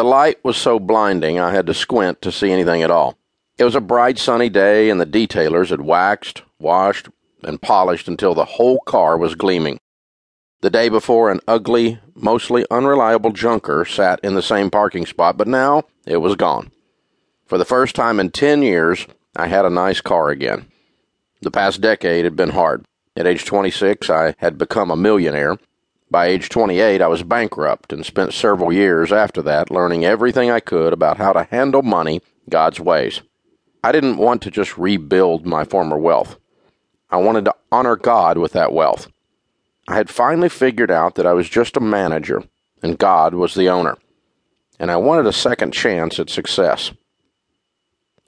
The light was so blinding I had to squint to see anything at all. It was a bright sunny day, and the detailers had waxed, washed, and polished until the whole car was gleaming. The day before, an ugly, mostly unreliable junker sat in the same parking spot, but now it was gone. For the first time in ten years, I had a nice car again. The past decade had been hard. At age 26, I had become a millionaire. By age 28, I was bankrupt and spent several years after that learning everything I could about how to handle money God's ways. I didn't want to just rebuild my former wealth. I wanted to honor God with that wealth. I had finally figured out that I was just a manager and God was the owner, and I wanted a second chance at success.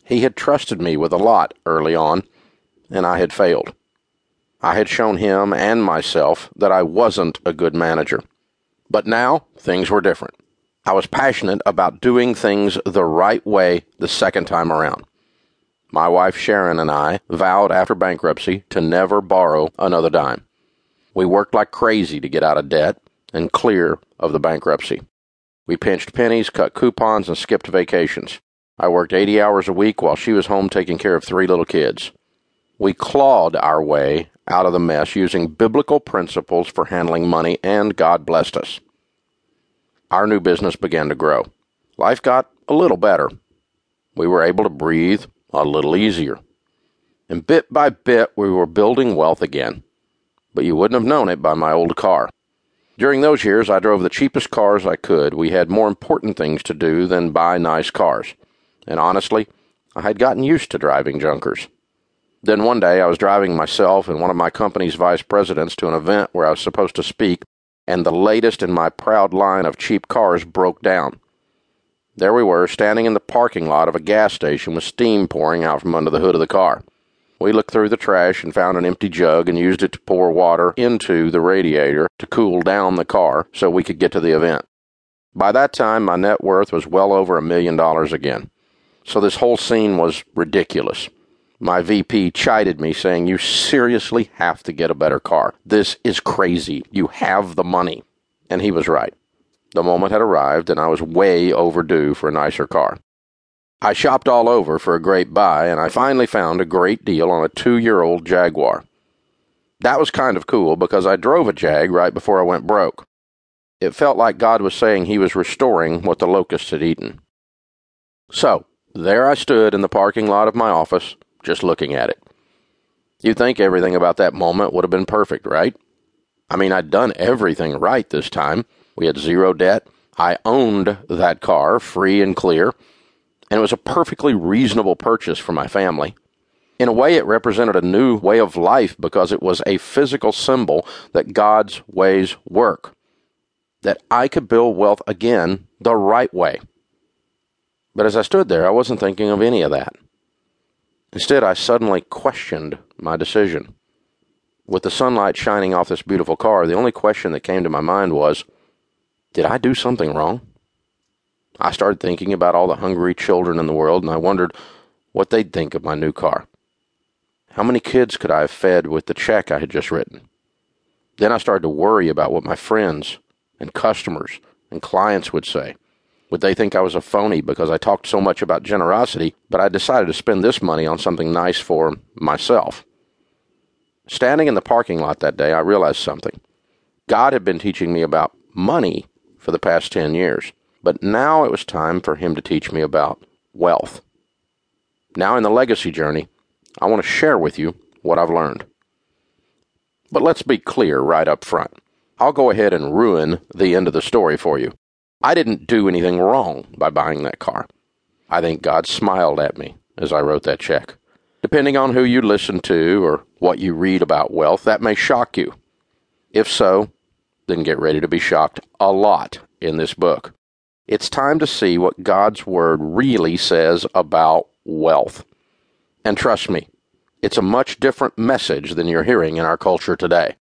He had trusted me with a lot early on, and I had failed. I had shown him and myself that I wasn't a good manager. But now things were different. I was passionate about doing things the right way the second time around. My wife Sharon and I vowed after bankruptcy to never borrow another dime. We worked like crazy to get out of debt and clear of the bankruptcy. We pinched pennies, cut coupons, and skipped vacations. I worked 80 hours a week while she was home taking care of three little kids. We clawed our way out of the mess using biblical principles for handling money, and God blessed us. Our new business began to grow. Life got a little better. We were able to breathe a little easier. And bit by bit, we were building wealth again. But you wouldn't have known it by my old car. During those years, I drove the cheapest cars I could. We had more important things to do than buy nice cars. And honestly, I had gotten used to driving junkers. Then one day I was driving myself and one of my company's vice presidents to an event where I was supposed to speak, and the latest in my proud line of cheap cars broke down. There we were, standing in the parking lot of a gas station with steam pouring out from under the hood of the car. We looked through the trash and found an empty jug and used it to pour water into the radiator to cool down the car so we could get to the event. By that time, my net worth was well over a million dollars again. So this whole scene was ridiculous. My VP chided me, saying, You seriously have to get a better car. This is crazy. You have the money. And he was right. The moment had arrived, and I was way overdue for a nicer car. I shopped all over for a great buy, and I finally found a great deal on a two year old Jaguar. That was kind of cool because I drove a Jag right before I went broke. It felt like God was saying He was restoring what the locusts had eaten. So, there I stood in the parking lot of my office, just looking at it. You'd think everything about that moment would have been perfect, right? I mean, I'd done everything right this time. We had zero debt. I owned that car free and clear, and it was a perfectly reasonable purchase for my family. In a way, it represented a new way of life because it was a physical symbol that God's ways work, that I could build wealth again the right way. But as I stood there, I wasn't thinking of any of that. Instead, I suddenly questioned my decision. With the sunlight shining off this beautiful car, the only question that came to my mind was did I do something wrong? I started thinking about all the hungry children in the world, and I wondered what they'd think of my new car. How many kids could I have fed with the check I had just written? Then I started to worry about what my friends and customers and clients would say. Would they think I was a phony because I talked so much about generosity, but I decided to spend this money on something nice for myself? Standing in the parking lot that day, I realized something. God had been teaching me about money for the past 10 years. But now it was time for him to teach me about wealth. Now, in the legacy journey, I want to share with you what I've learned. But let's be clear right up front. I'll go ahead and ruin the end of the story for you. I didn't do anything wrong by buying that car. I think God smiled at me as I wrote that check. Depending on who you listen to or what you read about wealth, that may shock you. If so, then get ready to be shocked a lot in this book. It's time to see what God's Word really says about wealth. And trust me, it's a much different message than you're hearing in our culture today.